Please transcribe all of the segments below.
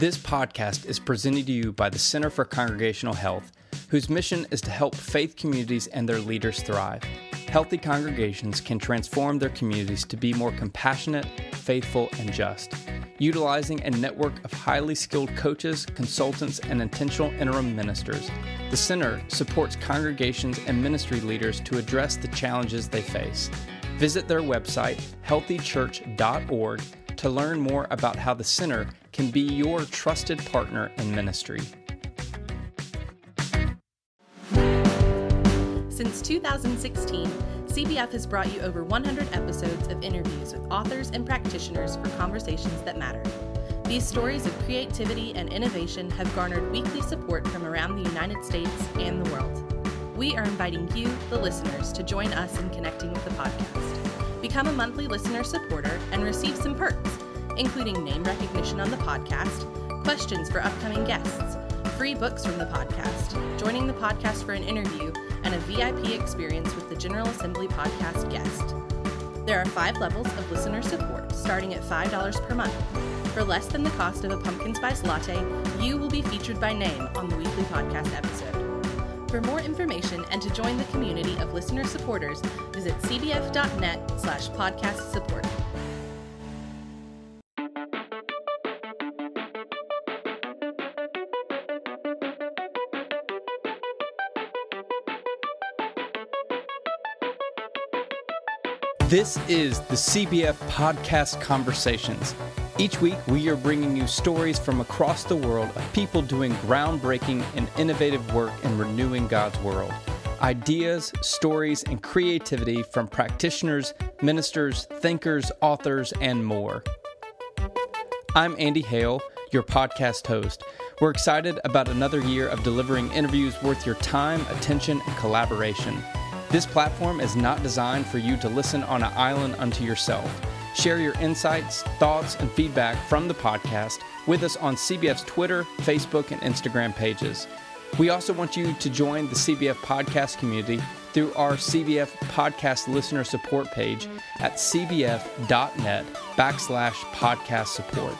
This podcast is presented to you by the Center for Congregational Health, whose mission is to help faith communities and their leaders thrive. Healthy congregations can transform their communities to be more compassionate, faithful, and just. Utilizing a network of highly skilled coaches, consultants, and intentional interim ministers, the Center supports congregations and ministry leaders to address the challenges they face. Visit their website, healthychurch.org, to learn more about how the Center can be your trusted partner in ministry. Since 2016, CBF has brought you over 100 episodes of interviews with authors and practitioners for conversations that matter. These stories of creativity and innovation have garnered weekly support from around the United States and the world. We are inviting you, the listeners, to join us in connecting with the podcast. Become a monthly listener supporter and receive some perks including name recognition on the podcast, questions for upcoming guests, free books from the podcast, joining the podcast for an interview, and a VIP experience with the General Assembly podcast guest. There are five levels of listener support, starting at $5 per month. For less than the cost of a pumpkin spice latte, you will be featured by name on the weekly podcast episode. For more information and to join the community of listener supporters, visit cbf.net slash podcast support. This is the CBF Podcast Conversations. Each week, we are bringing you stories from across the world of people doing groundbreaking and innovative work in renewing God's world. Ideas, stories, and creativity from practitioners, ministers, thinkers, authors, and more. I'm Andy Hale, your podcast host. We're excited about another year of delivering interviews worth your time, attention, and collaboration. This platform is not designed for you to listen on an island unto yourself. Share your insights, thoughts, and feedback from the podcast with us on CBF's Twitter, Facebook, and Instagram pages. We also want you to join the CBF podcast community through our CBF podcast listener support page at cbf.net backslash podcast support.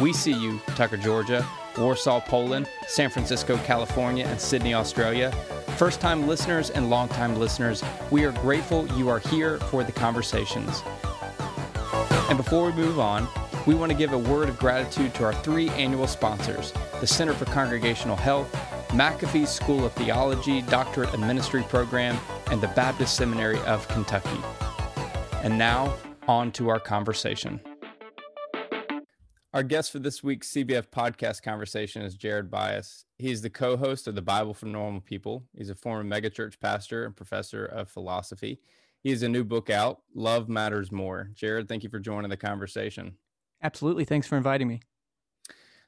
We see you, Tucker, Georgia, Warsaw, Poland, San Francisco, California, and Sydney, Australia. First time listeners and long time listeners, we are grateful you are here for the conversations. And before we move on, we want to give a word of gratitude to our three annual sponsors the Center for Congregational Health, McAfee School of Theology Doctorate and Ministry Program, and the Baptist Seminary of Kentucky. And now, on to our conversation. Our guest for this week's CBF podcast conversation is Jared Byas. He's the co host of the Bible for Normal People. He's a former megachurch pastor and professor of philosophy. He has a new book out, Love Matters More. Jared, thank you for joining the conversation. Absolutely. Thanks for inviting me.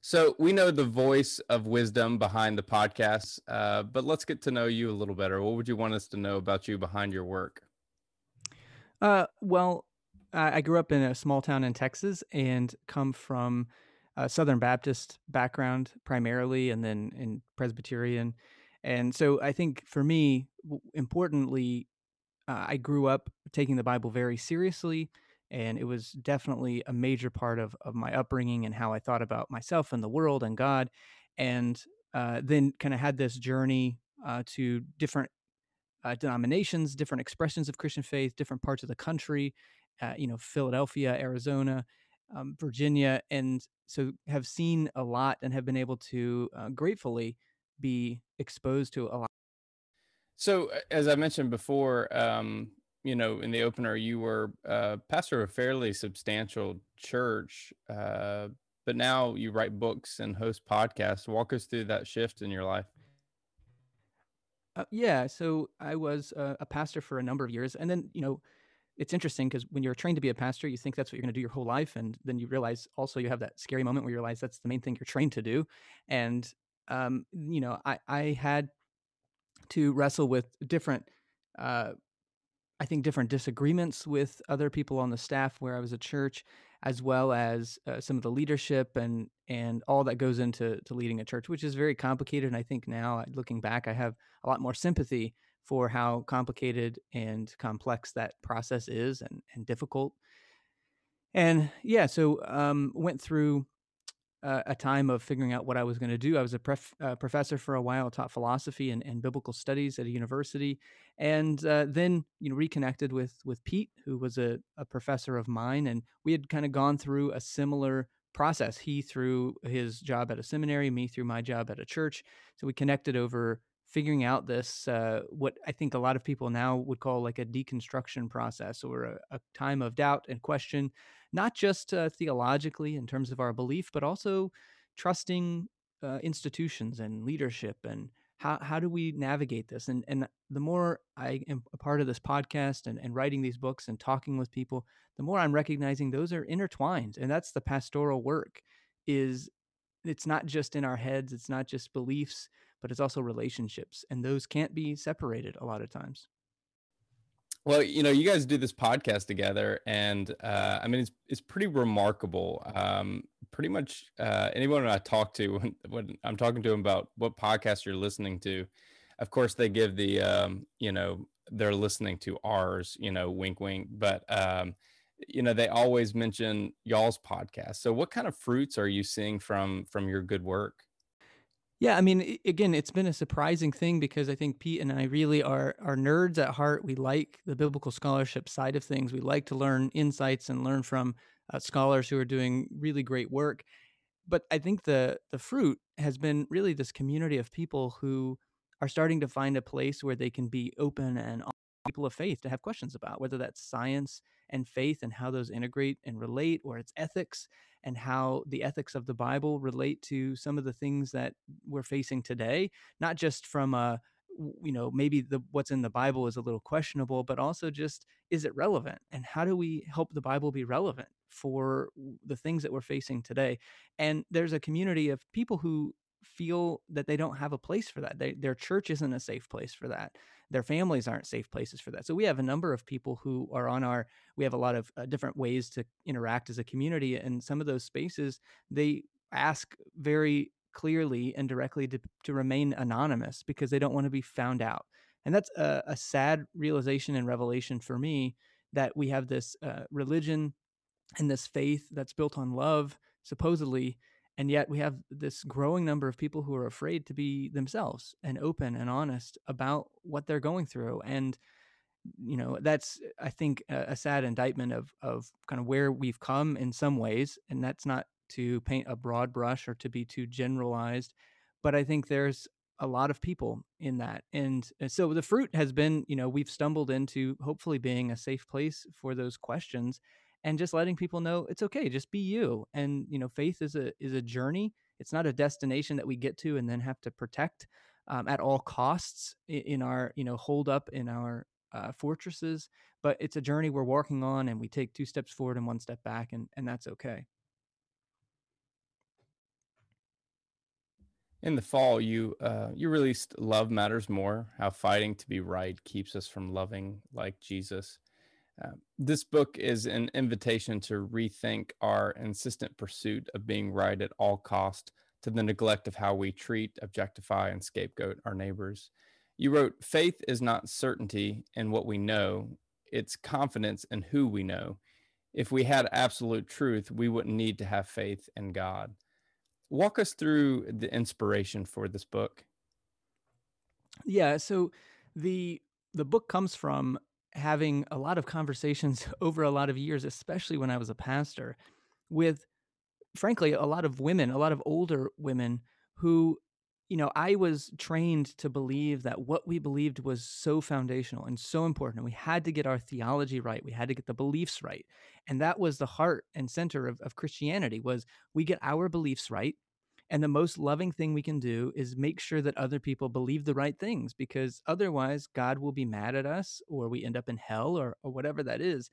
So, we know the voice of wisdom behind the podcast, uh, but let's get to know you a little better. What would you want us to know about you behind your work? Uh, well, I grew up in a small town in Texas and come from a Southern Baptist background primarily, and then in Presbyterian. And so I think for me, importantly, uh, I grew up taking the Bible very seriously, and it was definitely a major part of of my upbringing and how I thought about myself and the world and God. And uh, then kind of had this journey uh, to different uh, denominations, different expressions of Christian faith, different parts of the country, uh, you know, Philadelphia, Arizona, um, Virginia, and so have seen a lot and have been able to uh, gratefully be exposed to a lot. So, as I mentioned before, um, you know, in the opener, you were uh, pastor of a fairly substantial church, uh, but now you write books and host podcasts. Walk us through that shift in your life. Uh, yeah, so I was a pastor for a number of years, and then you know it's interesting because when you're trained to be a pastor, you think that's what you're going to do your whole life, and then you realize also you have that scary moment where you realize that's the main thing you're trained to do, and um, you know, I I had to wrestle with different, uh, I think different disagreements with other people on the staff where I was at church, as well as uh, some of the leadership and and all that goes into to leading a church, which is very complicated. And I think now, looking back, I have a lot more sympathy for how complicated and complex that process is and, and difficult. And yeah, so um, went through uh, a time of figuring out what I was going to do. I was a pref- uh, professor for a while, taught philosophy and, and biblical studies at a university, and uh, then you know reconnected with with Pete, who was a, a professor of mine, and we had kind of gone through a similar process. He through his job at a seminary, me through my job at a church. So we connected over figuring out this uh, what I think a lot of people now would call like a deconstruction process or a, a time of doubt and question, not just uh, theologically in terms of our belief, but also trusting uh, institutions and leadership and how how do we navigate this? And and the more i am a part of this podcast and, and writing these books and talking with people the more i'm recognizing those are intertwined and that's the pastoral work is it's not just in our heads it's not just beliefs but it's also relationships and those can't be separated a lot of times well, you know, you guys do this podcast together, and uh, I mean, it's it's pretty remarkable. Um, pretty much uh, anyone I talk to when, when I'm talking to them about what podcast you're listening to, of course they give the um, you know they're listening to ours, you know, wink wink, but um, you know they always mention y'all's podcast. So, what kind of fruits are you seeing from from your good work? Yeah, I mean, again, it's been a surprising thing because I think Pete and I really are are nerds at heart. We like the biblical scholarship side of things. We like to learn insights and learn from uh, scholars who are doing really great work. But I think the the fruit has been really this community of people who are starting to find a place where they can be open and people of faith to have questions about, whether that's science and faith and how those integrate and relate, or it's ethics and how the ethics of the Bible relate to some of the things that we're facing today, not just from a you know maybe the what's in the bible is a little questionable but also just is it relevant? And how do we help the bible be relevant for the things that we're facing today? And there's a community of people who feel that they don't have a place for that they, their church isn't a safe place for that their families aren't safe places for that. So we have a number of people who are on our. We have a lot of uh, different ways to interact as a community, and some of those spaces they ask very clearly and directly to, to remain anonymous because they don't want to be found out. And that's a, a sad realization and revelation for me that we have this uh, religion and this faith that's built on love, supposedly, and yet we have this growing number of people who are afraid to be themselves and open and honest about what they're going through and you know that's uh, i think a, sad indictment of of kind of where we've come in some ways and that's not to paint a broad brush or to be too generalized but i think there's a lot of people in that and uh, so the fruit has been you know we've stumbled into hopefully being a safe place for those questions and just letting people know it's okay just be you and you know faith is a is a journey. It's not a destination that we get to and then have to protect um, at all costs in our you know hold up in our uh, fortresses but it's a journey we're walking on and we take two steps forward and one step back and and that's okay. In the fall you uh, you released love matters more how fighting to be right keeps us from loving like jesus uh, this book is an invitation to rethink our insistent pursuit of being right at all cost to the neglect of how we treat, objectify, and scapegoat our neighbors. You wrote, Faith is not certainty in what we know, it's confidence in who we know. If we had absolute truth, we wouldn't need to have faith in God. Walk us through the inspiration for this book. Yeah, so the the book comes from having a lot of conversations over a lot of years, especially when I was a pastor, with frankly a lot of women, a lot of older women who, you know, I was trained to believe that what we believed was so foundational and so important. And we had to get our theology right. We had to get the beliefs right. And that was the heart and center of, of Christianity was we get our beliefs right and the most loving thing we can do is make sure that other people believe the right things because otherwise God will be mad at us or we end up in hell or, or whatever that is.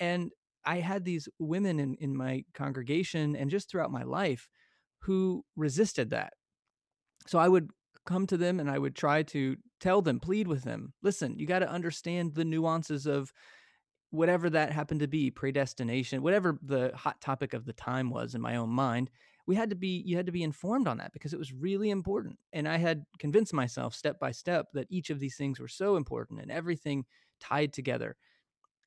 And I had these women in, in my congregation and just throughout my life who resisted that. So I would come to them and I would try to tell them, plead with them, listen, you got to understand the nuances of whatever that happened to be predestination, whatever the hot topic of the time was in my own mind we had to be you had to be informed on that because it was really important and i had convinced myself step by step that each of these things were so important and everything tied together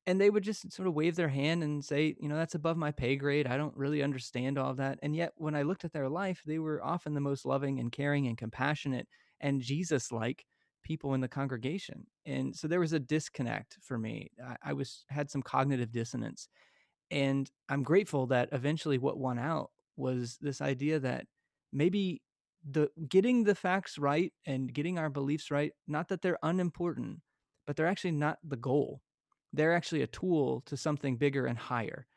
and they would just sort of wave their hand and say, you know, that's above my pay grade. I don't really understand all of that. And yet, when I looked at their life, they were often the most loving and caring and compassionate and Jesus like people in the congregation. And so there was a disconnect for me. I, I was had some cognitive dissonance. And I'm grateful that eventually what won out was this idea that maybe the getting the facts right and getting our beliefs right, not that they're unimportant, but they're actually not the goal they're actually a tool to something bigger and higher.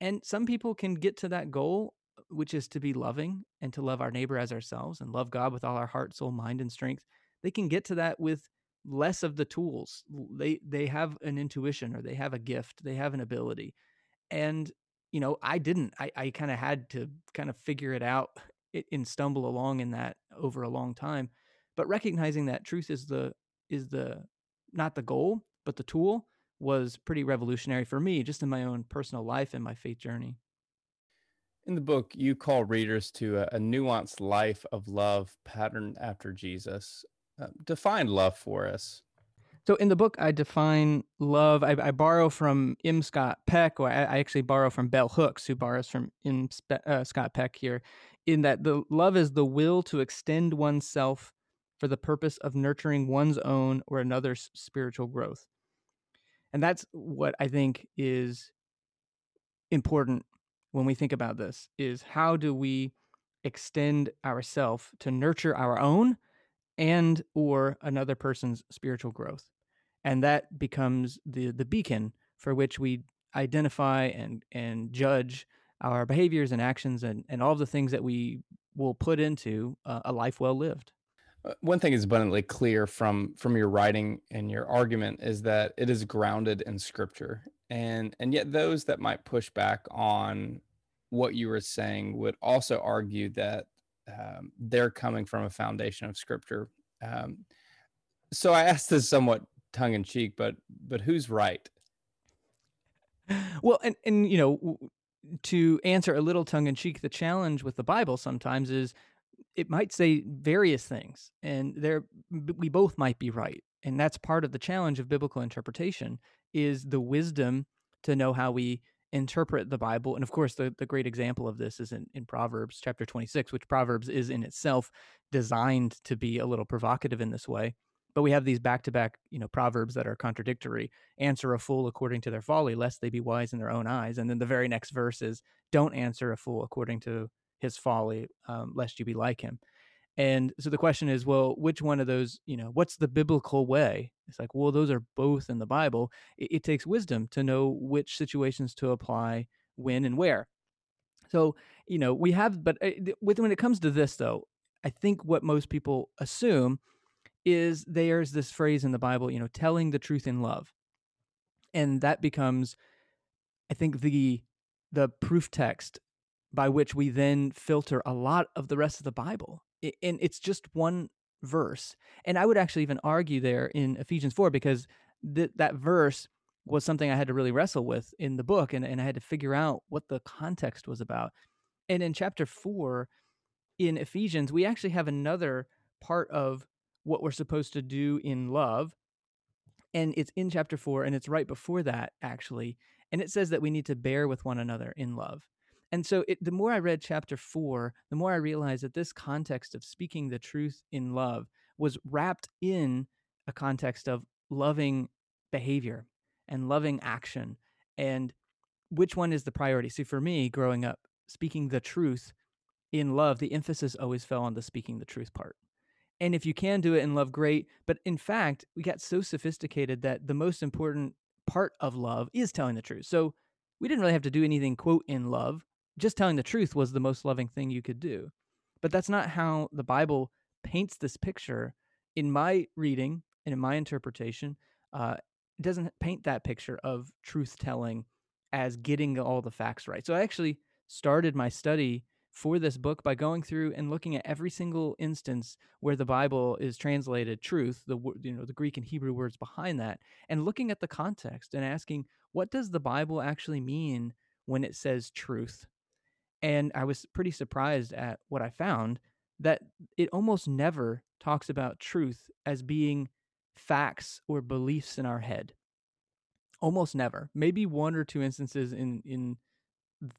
And some people can get to that goal, which is to be loving and to love our neighbor as ourselves and love God with all our heart, soul, mind, and strength. They can get to that with less of the tools. They they have an intuition or they have a gift, they have an ability. And you know, I didn't. I, I kind of had to kind of figure it out and stumble along in that over a long time. But recognizing that truth is the is the not the goal, but the tool was pretty revolutionary for me just in my own personal life and my faith journey. In the book, you call readers to a, a nuanced life of love patterned after Jesus. Uh, define love for us. So in the book, I define love. I, I borrow from M. Scott Peck, or I, I, actually borrow from Bell Hooks, who borrows from M. Spe- uh, Scott Peck here, in that the love is the will to extend oneself for the purpose of nurturing one's own or another's spiritual growth. And that's what I think is important when we think about this is how do we extend ourself to nurture our own and or another person's spiritual growth. And that becomes the the beacon for which we identify and and judge our behaviors and actions and, and all of the things that we will put into uh, a life well lived. Uh, one thing is abundantly clear from from your writing and your argument is that it is grounded in scripture and and yet those that might push back on what you were saying would also argue that um, they're coming from a foundation of scripture um, so i asked this somewhat tongue-in-cheek but but who's right? Well and and you know to answer a little tongue-in-cheek the challenge with the bible sometimes is it might say various things and there we both might be right and that's part of the challenge of biblical interpretation is the wisdom to know how we interpret the bible and of course the, the great example of this is in, in proverbs chapter 26 which proverbs is in itself designed to be a little provocative in this way but we have these back-to-back you know proverbs that are contradictory answer a fool according to their folly lest they be wise in their own eyes and then the very next verse is don't answer a fool according to his folly, um, lest you be like him. And so the question is, well, which one of those, you know, what's the biblical way? It's like, well, those are both in the Bible. It, it takes wisdom to know which situations to apply, when, and where. So, you know, we have, but uh, with when it comes to this, though, I think what most people assume is there's this phrase in the Bible, you know, telling the truth in love, and that becomes, I think, the the proof text by which we then filter a lot of the rest of the Bible. And it's just one verse. And I would actually even argue there in Ephesians 4 because th- that verse was something I had to really wrestle with in the book and, and I had to figure out what the context was about. And in chapter 4 in Ephesians, we actually have another part of what we're supposed to do in love. And it's in chapter 4 and it's right before that actually. And it says that we need to bear with one another in love. And so it, the more I read chapter four, the more I realized that this context of speaking the truth in love was wrapped in a context of loving behavior and loving action and which one is the priority. See, for me, growing up, speaking the truth in love, the emphasis always fell on the speaking the truth part. And if you can do it in love, great. But in fact, we got so sophisticated that the most important part of love is telling the truth. So we didn't really have to do anything, quote, in love just telling the truth was the most loving thing you could do. But that's not how the Bible paints this picture. In my reading and in my interpretation, uh, it doesn't paint that picture of truth telling as getting all the facts right. So I actually started my study for this book by going through and looking at every single instance where the Bible is translated truth, the you know the Greek and Hebrew words behind that, and looking at the context and asking what does the Bible actually mean when it says truth and I was pretty surprised at what I found that it almost never talks about truth as being facts or beliefs in our head. almost never. Maybe one or two instances in in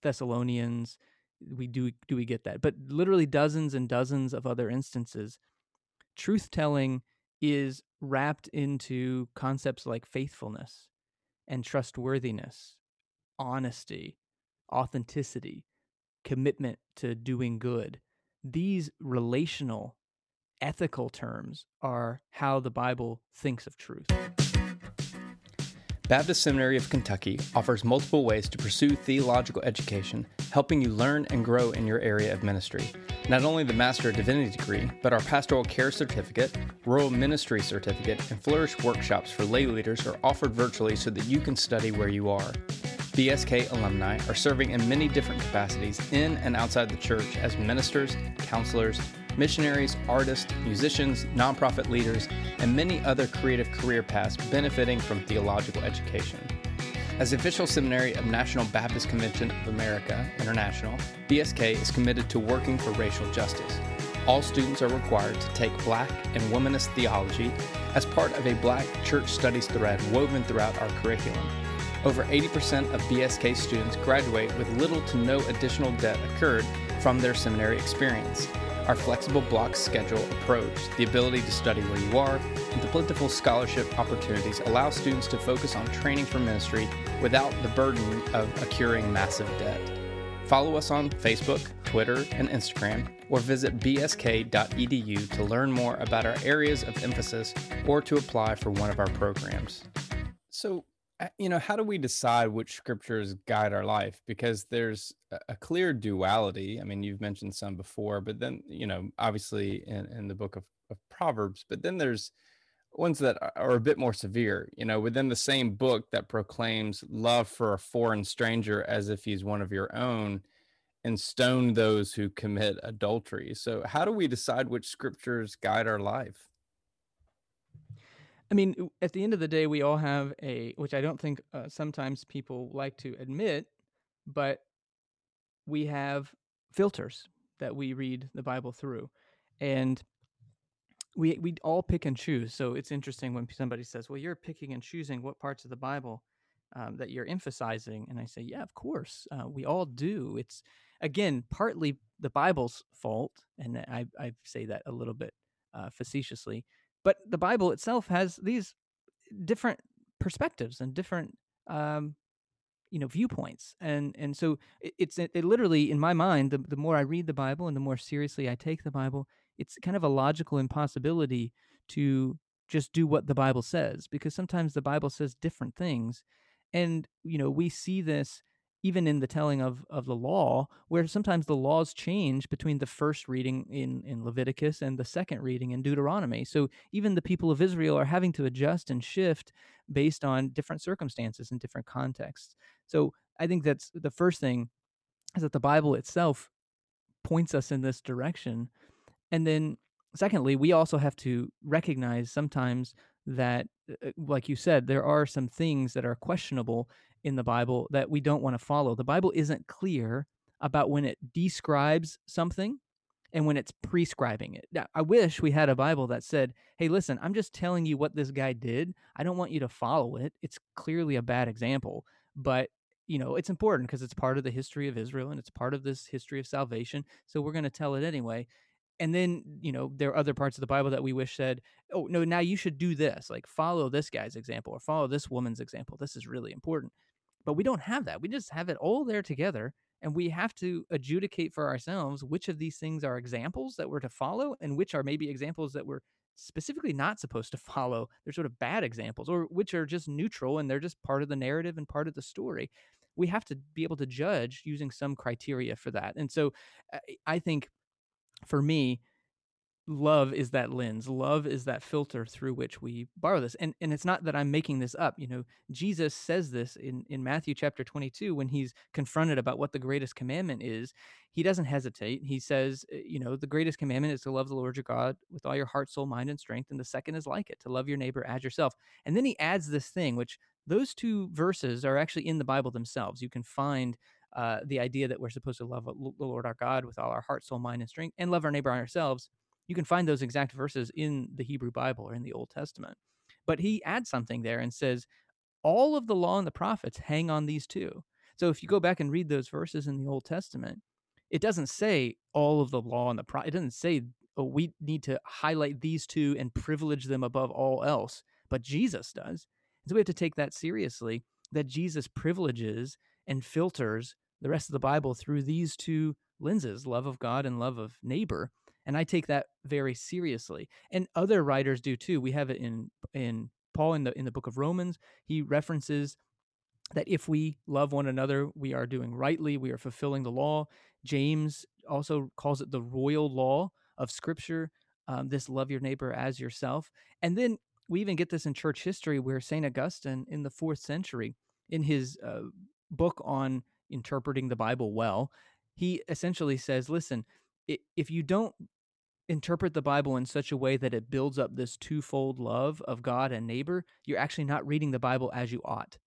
Thessalonians we do do we get that, but literally dozens and dozens of other instances. Truth telling is wrapped into concepts like faithfulness and trustworthiness, honesty, authenticity, commitment to doing good. These relational, ethical terms are how the Bible thinks of truth. Baptist Seminary of Kentucky offers multiple ways to pursue theological education, helping you learn and grow in your area of ministry. Not only the Master of Divinity degree, but our Pastoral Care Certificate, Rural Ministry Certificate, and Flourish workshops for lay leaders are offered virtually so that you can study where you are. BSK alumni are serving in many different capacities in and outside the church as ministers, counselors, missionaries, artists, musicians, nonprofit leaders, and many other creative career paths benefiting from theological education. As the official seminary of National Baptist Convention of America International, BSK is committed to working for racial justice. All students are required to take Black and Womanist theology as part of a Black church studies thread woven throughout our curriculum. Over 80% of BSK students graduate with little to no additional debt incurred from their seminary experience. Our flexible block schedule approach, the ability to study where you are, and the plentiful scholarship opportunities allow students to focus on training for ministry without the burden of accruing massive debt. Follow us on Facebook, Twitter, and Instagram, or visit bsk.edu to learn more about our areas of emphasis or to apply for one of our programs. So, Uh, you know, how do we decide which scriptures guide our life? Because there's a clear duality. I mean, you've mentioned some before, but then, you know, obviously in, in the book of, of Proverbs, but then there's ones that are a bit more severe, you know, within the same book that proclaims love for a foreign stranger as if he's one of your own and stone those who commit adultery. So, how do we decide which scriptures guide our life? I mean, at the end of the day, we all have a, which I don't think uh, sometimes people like to admit, but we have filters that we read the Bible through. And we we all pick and choose. So it's interesting when somebody says, "Well, you're picking and choosing what parts of the Bible um, that you're emphasizing," and I say, "Yeah, of course, uh, we all do." It's again partly the Bible's fault, and I I say that a little bit uh, facetiously, but the Bible itself has these different perspectives and different um, you know viewpoints and and so it, it's it, it, literally in my mind the, the more i read the bible and the more seriously i take the bible it's kind of a logical impossibility to just do what the bible says because sometimes the bible says different things and you know we see this even in the telling of, of the law, where sometimes the laws change between the first reading in, in Leviticus and the second reading in Deuteronomy. So even the people of Israel are having to adjust and shift based on different circumstances and different contexts. So I think that's the first thing is that the Bible itself points us in this direction. And then secondly, we also have to recognize sometimes that, uh, like you said, there are some things that are questionable in the Bible that we don't want to follow. The Bible isn't clear about when it describes something and when it's prescribing it. Now, I wish we had a Bible that said, hey, listen, I'm just telling you what this guy did. I don't want you to follow it. It's clearly a bad example, but you know, it's important because it's part of the history of Israel and it's part of this history of salvation. So we're going to tell it anyway. And then, you know, there are other parts of the Bible that we wish said, oh, no, now you should do this, like follow this guy's example or follow this woman's example. This is really important. But we don't have that. We just have it all there together. And we have to adjudicate for ourselves which of these things are examples that we're to follow and which are maybe examples that we're specifically not supposed to follow. They're sort of bad examples, or which are just neutral and they're just part of the narrative and part of the story. We have to be able to judge using some criteria for that. And so I think for me, love is that lens love is that filter through which we borrow this and and it's not that i'm making this up you know jesus says this in in matthew chapter 22 when he's confronted about what the greatest commandment is he doesn't hesitate he says eh, you know the greatest commandment is to love the lord your god with all your heart soul mind and strength and the second is like it to love your neighbor as yourself and then he adds this thing which those two verses are actually in the bible themselves you can find uh, the idea that we're supposed to love the Lord our God with all our heart, soul, mind, and strength, and love our neighbor ourselves you can find those exact verses in the Hebrew Bible or in the Old Testament. But he adds something there and says, all of the law and the prophets hang on these two. So if you go back and read those verses in the Old Testament, it doesn't say all of the law and the pro. It doesn't say oh, we need to highlight these two and privilege them above all else, but Jesus does. And so we have to take that seriously. That Jesus privileges and filters the rest of the Bible through these two lenses: love of God and love of neighbor. And I take that very seriously. And other writers do too. We have it in in Paul in the in the book of Romans. He references that if we love one another, we are doing rightly, we are fulfilling the law. James also calls it the royal law of Scripture, um, this love your neighbor as yourself. And then we even get this in church history where St. Augustine in the fourth century, in his uh, book on interpreting the Bible well, he essentially says, listen, if you don't interpret the Bible in such a way that it builds up this twofold love of God and neighbor, you're actually not reading the Bible as you ought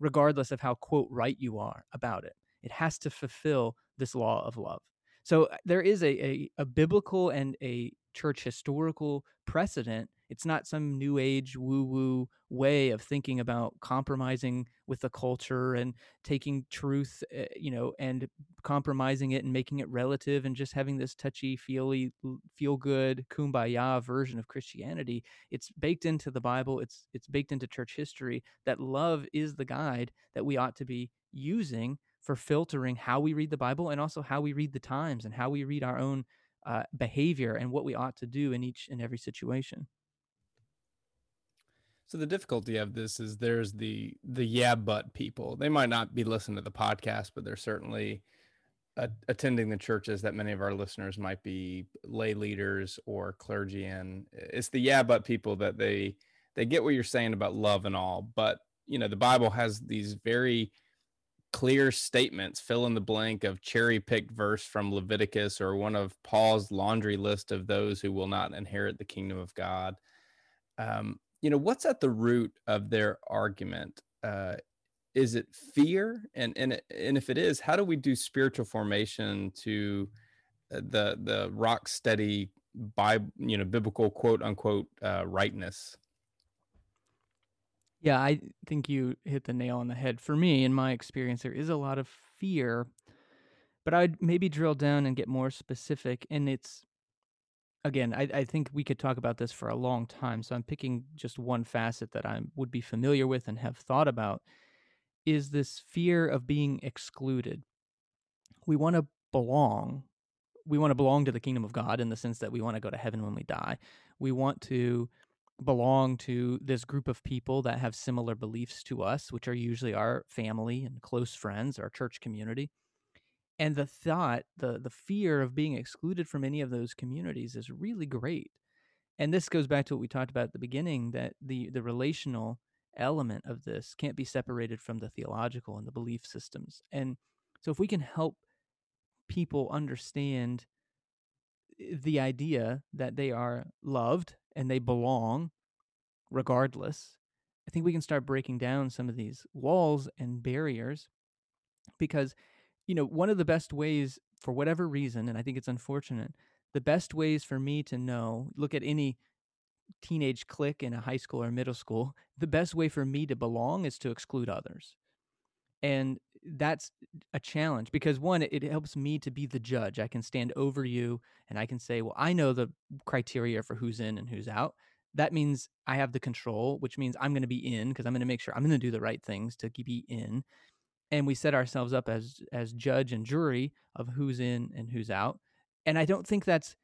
regardless of how quote right you are about it. It has to fulfill this law of love. So uh, there is a, a, a biblical and a church historical precedent. It's not some new age woo woo way of thinking about compromising with the culture and taking truth, uh, you know, and compromising it and making it relative and just having this touchy feely feel good kumbaya version of Christianity. It's baked into the Bible. It's it's baked into church history that love is the guide that we ought to be using for filtering how we read the Bible and also how we read the times and how we read our own uh, behavior and what we ought to do in each and every situation. So the difficulty of this is there's the the yeah but people. They might not be listening to the podcast, but they're certainly attending the churches that many of our listeners might be lay leaders or clergy in. It's the yeah but people that they they get what you're saying about love and all, but you know the Bible has these very clear statements, fill in the blank of cherry picked verse from Leviticus or one of Paul's laundry list of those who will not inherit the kingdom of God. Um, you know, what's at the root of their argument? Uh, is it fear? And, and, and if it is, how do we do spiritual formation to uh, the, the rock steady, by, you know, biblical quote unquote uh, rightness? Yeah, I think you hit the nail on the head. For me, in my experience, there is a lot of fear, but I'd maybe drill down and get more specific. And it's, again, I, I think we could talk about this for a long time. So I'm picking just one facet that I would be familiar with and have thought about is this fear of being excluded. We want to belong. We want to belong to the kingdom of God in the sense that we want to go to heaven when we die. We want to belong to this group of people that have similar beliefs to us, which are usually our family and close friends, our church community. And the thought, the the fear of being excluded from any of those communities is really great. And this goes back to what we talked about at the beginning that the the relational element of this can't be separated from the theological and the belief systems. And so if we can help people understand eh, the idea that they are loved and they belong regardless. I think we can start breaking down some of these walls and barriers because, you know, one of the best ways, for whatever reason, and I think it's unfortunate, the best ways for me to know, look at any teenage clique in a high school or middle school, the best way for me to belong is to exclude others. And that's a challenge because one, it, helps me to be the judge. I can stand over you and I can say, well, I know the criteria for who's in and who's out. That means I have the control, which means I'm going to be in because I'm going to make sure I'm going to do the right things to keep be in. And we set ourselves up as as judge and jury of who's in and who's out. And I don't think that's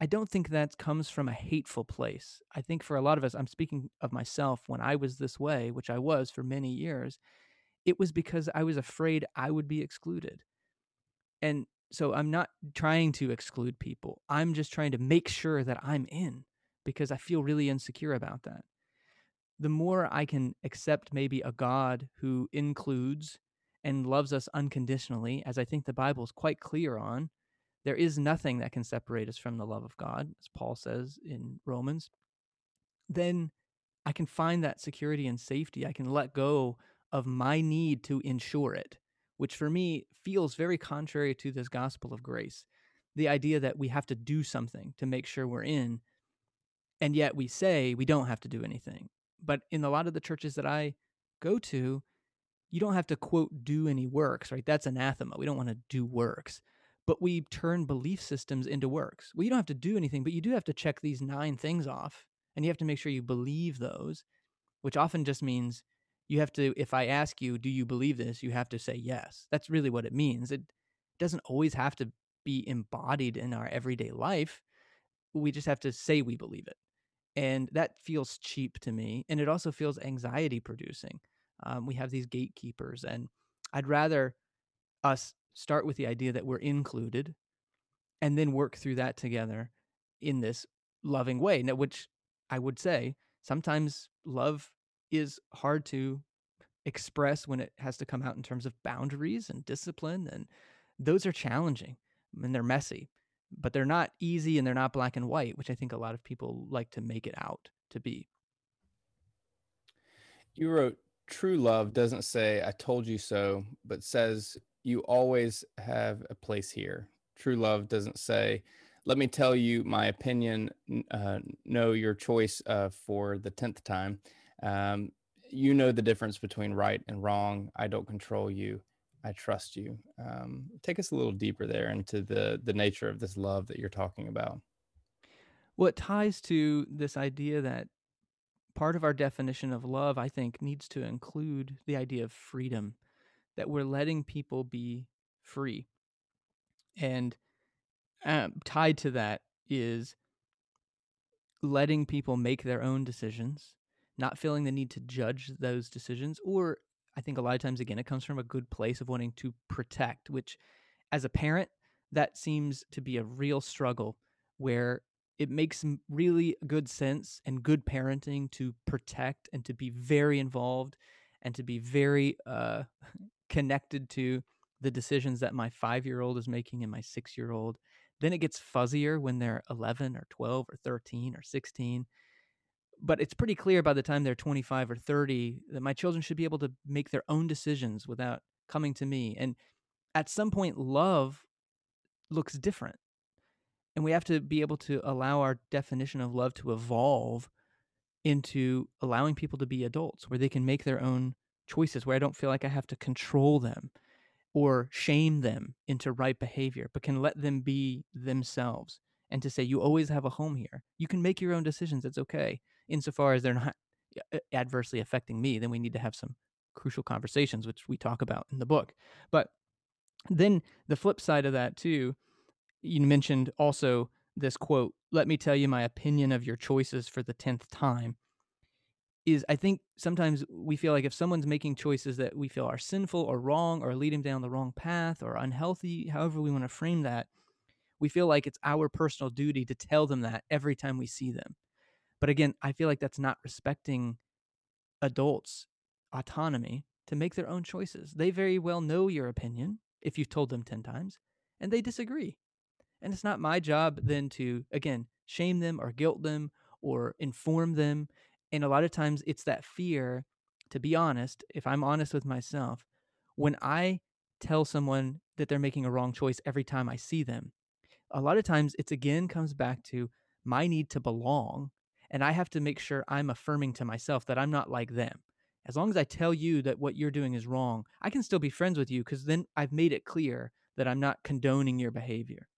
I don't think that comes from a hateful place. I think for a lot of us, I'm speaking of myself when I was this way, which I was for many years it was because I was afraid I would be excluded. And so I'm not trying to exclude people. I'm just trying to make sure that I'm in because I feel really insecure about that. The more I can accept maybe a God who includes and loves us unconditionally, as I think the Bible is quite clear on, there is nothing that can separate us from the love of God, as Paul says in Romans, then I can find that security and safety. I can let go of my need to ensure it, which for me feels very contrary to this gospel of grace. The idea that we have to do something to make sure we're in, and yet we say we don't have to do anything. But in a lot of the churches that I go to, you don't have to quote do any works, right? That's anathema. We don't want to do works. But we turn belief systems into works. Well, you don't have to do anything, but you do have to check these nine things off. And you have to make sure you believe those, which often just means you have to, if I ask you, do you believe this? You have to say yes. That's really what it means. It doesn't always have to be embodied in our everyday life. We just have to say we believe it. And that feels cheap to me. And it also feels anxiety producing. Um, we have these gatekeepers, and I'd rather us start with the idea that we're included and then work through that together in this loving way. Now, which I would say sometimes love is hard to express when it has to come out in terms of boundaries and discipline. And those are challenging and they're messy, but they're not easy and they're not black and white, which I think a lot of people like to make it out to be. You wrote, True love doesn't say, I told you so, but says, You always have a place here. True love doesn't say, Let me tell you my opinion, uh, know your choice uh, for the 10th time. Um, you know the difference between right and wrong. I don't control you. I trust you. Um, take us a little deeper there into the the nature of this love that you're talking about. Well, ties to this idea that part of our definition of love, I think, needs to include the idea of freedom, that we're letting people be free. And um, tied to that is letting people make their own decisions, not feeling the need to judge those decisions, or I think a lot of times, again, it comes from a good place of wanting to protect, which as a parent, that seems to be a real struggle where it makes really good sense and good parenting to protect and to be very involved and to be very uh, connected to the decisions that my five year old is making and my six year old. Then it gets fuzzier when they're 11 or 12 or 13 or 16 but it's pretty clear by the time they're 25 or 30 that my children should be able to make their own decisions without coming to me. And at some point, love looks different. And we have to be able to allow our definition of love to evolve into allowing people to be adults where they can make their own choices, where I don't feel like I have to control them or shame them into right behavior, but can let them be themselves and to say, you always have a home here. You can make your own decisions. It's okay insofar as they're not adversely affecting me, then we need to have some crucial conversations, which we talk about in the book. But then the flip side of that, too, you mentioned also this quote, let me tell you my opinion of your choices for the 10th time. Is I think sometimes we feel like if someone's making choices that we feel are sinful or wrong or lead them down the wrong path or unhealthy, however we want to frame that, we feel like it's our personal duty to tell them that every time we see them. But again, I feel like that's not respecting adults' autonomy to make their own choices. They very well know your opinion if you've told them 10 times, and they disagree. And it's not my job then to, again, shame them or guilt them or inform them. And a lot of times it's that fear, to be honest, if I'm honest with myself, when I tell someone that they're making a wrong choice every time I see them, a lot of times it's again comes back to my need to belong and I have to make sure I'm affirming to myself that I'm not like them. As long as I tell you that what you're doing is wrong, I can still be friends with you because then I've made it clear that I'm not condoning your behavior.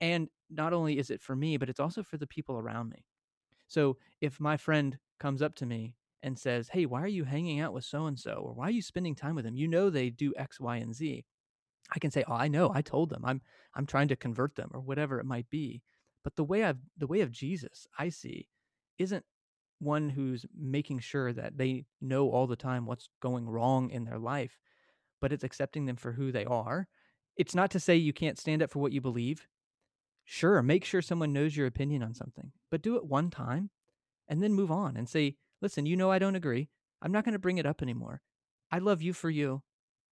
And not only is it for me, but it's also for the people around me. So if my friend comes up to me and says, Hey, why are you hanging out with so and so? Or why are you spending time with them? You know they do X, Y, and Z. I can say, Oh, I know, I told them. I'm I'm trying to convert them or whatever it might be. But the way I've the way of Jesus, I see, isn't one who's making sure that they know all the time what's going wrong in their life, but it's accepting them for who they are. It's not to say you can't stand up for what you believe. Sure, make sure someone knows your opinion on something, but do it one time and then move on and say, listen, you know I don't agree. I'm not going to bring it up anymore. I love you for you.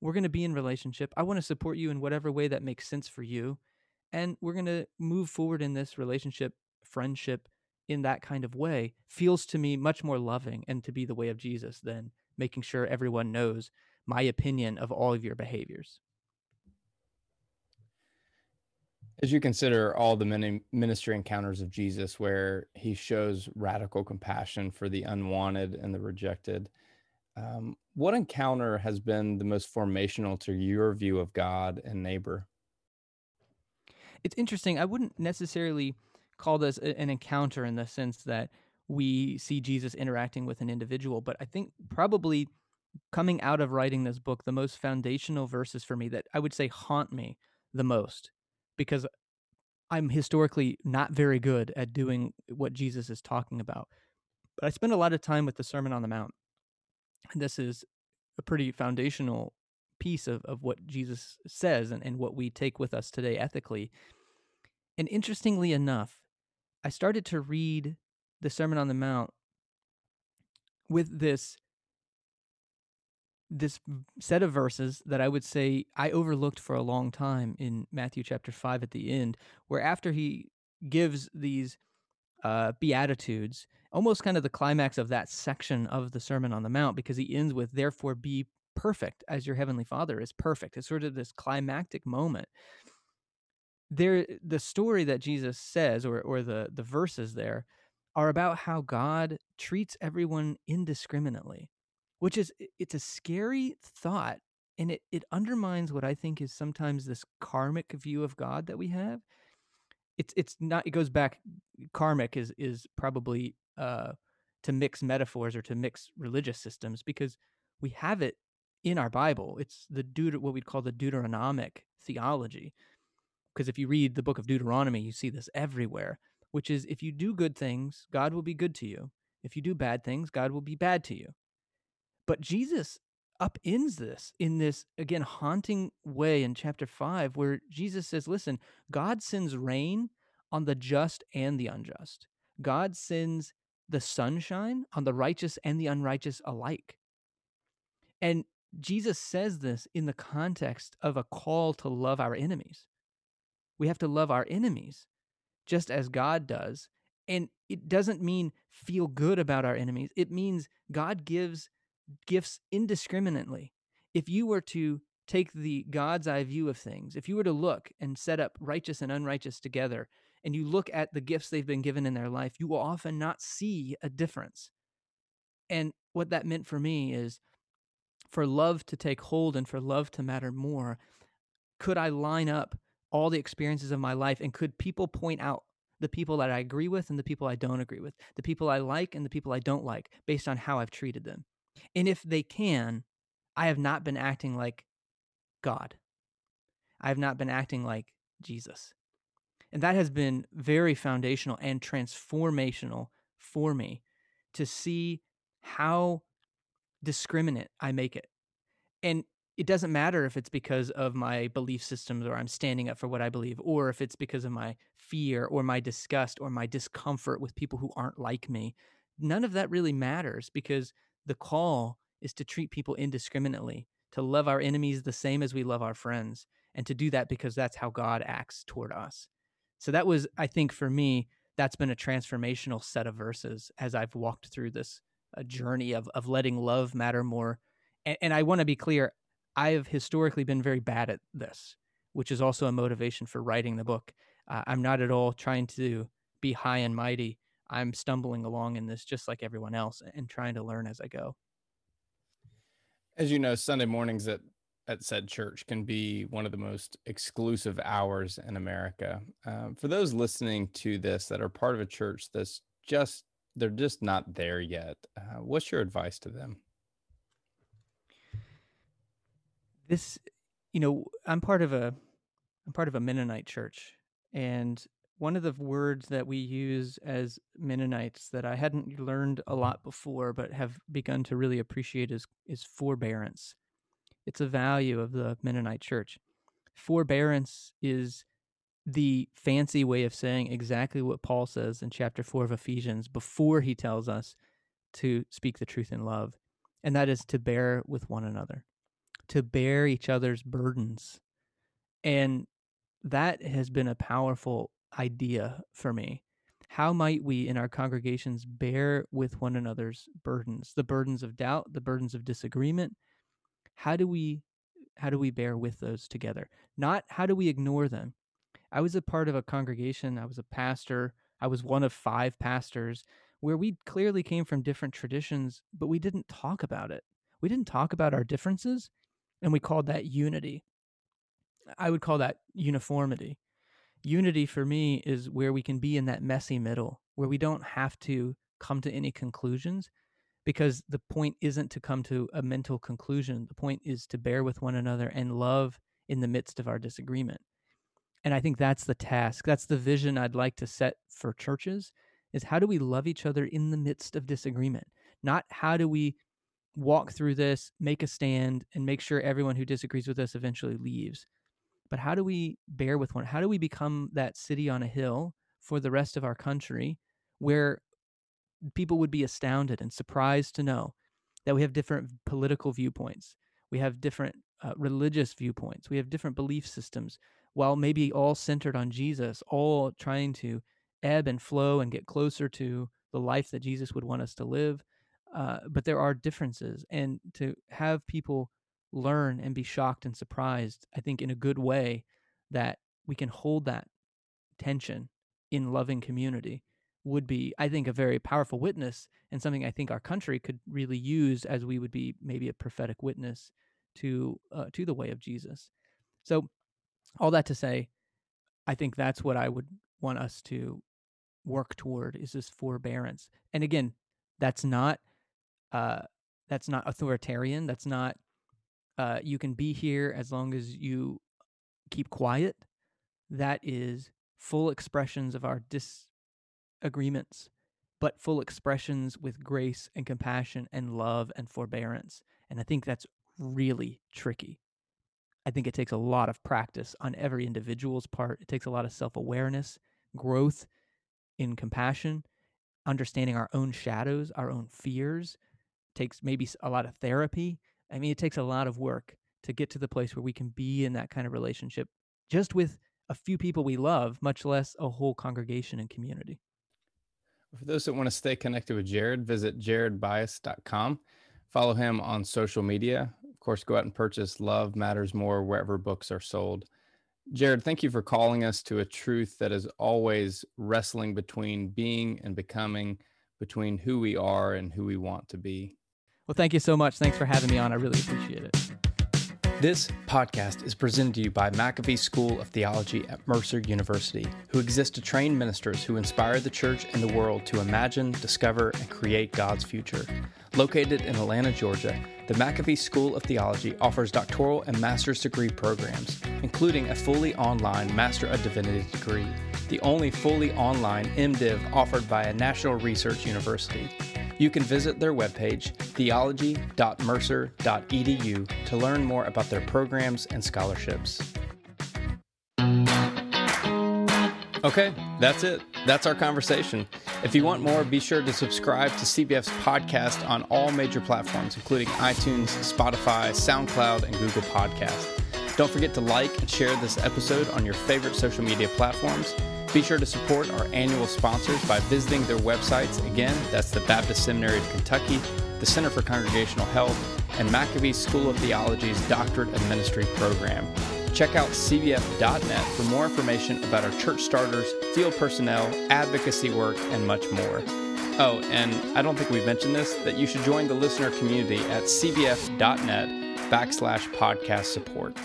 We're going to be in relationship. I want to support you in whatever way that makes sense for you. And we're going to move forward in this relationship, friendship, in that kind of way feels to me much more loving and to be the way of Jesus than making sure everyone knows my opinion of all of your behaviors. As you consider all the many ministry encounters of Jesus where he shows radical compassion for the unwanted and the rejected, Um, what encounter has been the most formational to your view of God and neighbor? It's interesting. I wouldn't necessarily call this an encounter in the sense that we see Jesus interacting with an individual, but I think probably coming out of writing this book, the most foundational verses for me that I would say haunt me the most because I'm historically not very good at doing what Jesus is talking about. But I spend a lot of time with the Sermon on the Mount. And this is a pretty foundational piece of, of what Jesus says and, and what we take with us today ethically. And interestingly enough, I started to read the Sermon on the Mount with this this set of verses that I would say I overlooked for a long time in Matthew chapter 5 at the end, where after he gives these uh, Beatitudes, almost kind of the climax of that section of the Sermon on the Mount, because he ends with, therefore be perfect as your heavenly Father is perfect. It's sort of this climactic moment. There, the story that Jesus says, or, or the, the verses there, are about how God treats everyone indiscriminately which is it's a scary thought and it, it undermines what I think is sometimes this karmic view of God that we have. It's it's not it goes back karmic is is probably uh to mix metaphors or to mix religious systems because we have it in our Bible. It's the Deut- what we'd call the Deuteronomic theology. Because if you read the book of Deuteronomy, you see this everywhere, which is if you do good things, God will be good to you. If you do bad things, God will be bad to you. But Jesus upends this in this, again, haunting way in chapter 5, where Jesus says, Listen, God sends rain on the just and the unjust. God sends the sunshine on the righteous and the unrighteous alike. And Jesus says this in the context of a call to love our enemies. We have to love our enemies just as God does. And it doesn't mean feel good about our enemies, it means God gives gifts indiscriminately. If you were to take the God's eye view of things, if you were to look and set up righteous and unrighteous together, and you look at the gifts they've been given in their life, you will often not see a difference. And what that meant for me is for love to take hold and for love to matter more, could I line up all the experiences of my life and could people point out the people that I agree with and the people I don't agree with, the people I like and the people I don't like based on how I've treated them? And if they can, I have not been acting like God. I have not been acting like Jesus. And that has been very foundational and transformational for me to see how discriminate I make it. And it doesn't matter if it's because of my belief systems or I'm standing up for what I believe, or if it's because of my fear or my disgust or my discomfort with people who aren't like me. None of that really matters because the call is to treat people indiscriminately, to love our enemies the same as we love our friends, and to do that because that's how God acts toward us. So that was, I think, for me, that's been a transformational set of verses as I've walked through this uh, journey of of letting love matter more. And, and I want to be clear, I have historically been very bad at this, which is also a motivation for writing the book. Uh, I'm not at all trying to be high and mighty. I'm stumbling along in this just like everyone else and trying to learn as I go. As you know, Sunday mornings at at said church can be one of the most exclusive hours in America. Um, for those listening to this that are part of a church that's just they're just not there yet, uh, what's your advice to them? This, you know, I'm part of a I'm part of a Mennonite church, and one of the words that we use as Mennonites that I hadn't learned a lot before, but have begun to really appreciate is is forbearance. It's a value of the Mennonite church. Forbearance is the fancy way of saying exactly what Paul says in chapter 4 of Ephesians before he tells us to speak the truth in love, and that is to bear with one another, to bear each other's burdens. And that has been a powerful idea for me. How might we in our congregations bear with one another's burdens, the burdens of doubt, the burdens of disagreement? How do we how do we bear with those together? Not how do we ignore them? I was a part of a congregation, I was a pastor, I was one of five pastors where we clearly came from different traditions, but we didn't talk about it. we didn't talk about our differences and we called that unity. I would call that uniformity. Unity for me is where we can be in that messy middle, where we don't have to come to any conclusions because the point isn't to come to a mental conclusion. The point is to bear with one another and love in the midst of our disagreement. And I think that's the task. That's the vision I'd like to set for churches is how do we love each other in the midst of disagreement? Not how do we walk through this, make a stand and make sure everyone who disagrees with us eventually leaves. But how do we bear with one? How do we become that city on a hill for the rest of our country where people would be astounded and surprised to know that we have different political viewpoints. We have different uh, religious viewpoints. We have different belief systems, while maybe all centered on Jesus, all trying to ebb and flow and get closer to the life that Jesus would want us to live. Uh, but there are differences. And to have people learn and be shocked and surprised, I think, in a good way, that we can hold that tension in loving community would be, I think, a very powerful witness and something I think our country could really use as we would be maybe a prophetic witness to uh, to the way of Jesus. So, all that to say, I think that's what I would want us to work toward is this forbearance. And again, that's not uh, that's not authoritarian. That's not uh, you can be here as long as you keep quiet. That is full expressions of our disagreements, but full expressions with grace and compassion and love and forbearance. And I think that's really tricky. I think it takes a lot of practice on every individual's part. It takes a lot of self awareness, growth in compassion, understanding our own shadows, our own fears. It takes maybe a lot of therapy. I mean, it takes a lot of work to get to the place where we can be in that kind of relationship just with a few people we love, much less a whole congregation and community. For those that want to stay connected with Jared, visit jaredbyas.com. Follow him on social media. Of course, go out and purchase Love Matters More wherever books are sold. Jared, thank you for calling us to a truth that is always wrestling between being and becoming, between who we are and who we want to be. Well, thank you so much. Thanks for having me on. I really appreciate it. This podcast is presented to you by McAfee School of Theology at Mercer University, who exists to train ministers who inspire the church and the world to imagine, discover, and create God's future. Located in Atlanta, Georgia, the McAfee School of Theology offers doctoral and master's degree programs, including a fully online Master of Divinity degree, the only fully online MDiv offered by a national research university. You can visit their webpage, theology.mercer.edu, to learn more about their programs and scholarships. Okay, that's it. That's our conversation. If you want more, be sure to subscribe to CBF's podcast on all major platforms, including iTunes, Spotify, SoundCloud, and Google Podcast. Don't forget to like and share this episode on your favorite social media platforms. Be sure to support our annual sponsors by visiting their websites. Again, that's the Baptist Seminary of Kentucky, the Center for Congregational Health, and McAfee School of Theology's Doctorate of Ministry program. Check out cbf.net for more information about our church starters, field personnel, advocacy work, and much more. Oh, and I don't think we've mentioned this, that you should join the listener community at cbf.net backslash podcast support.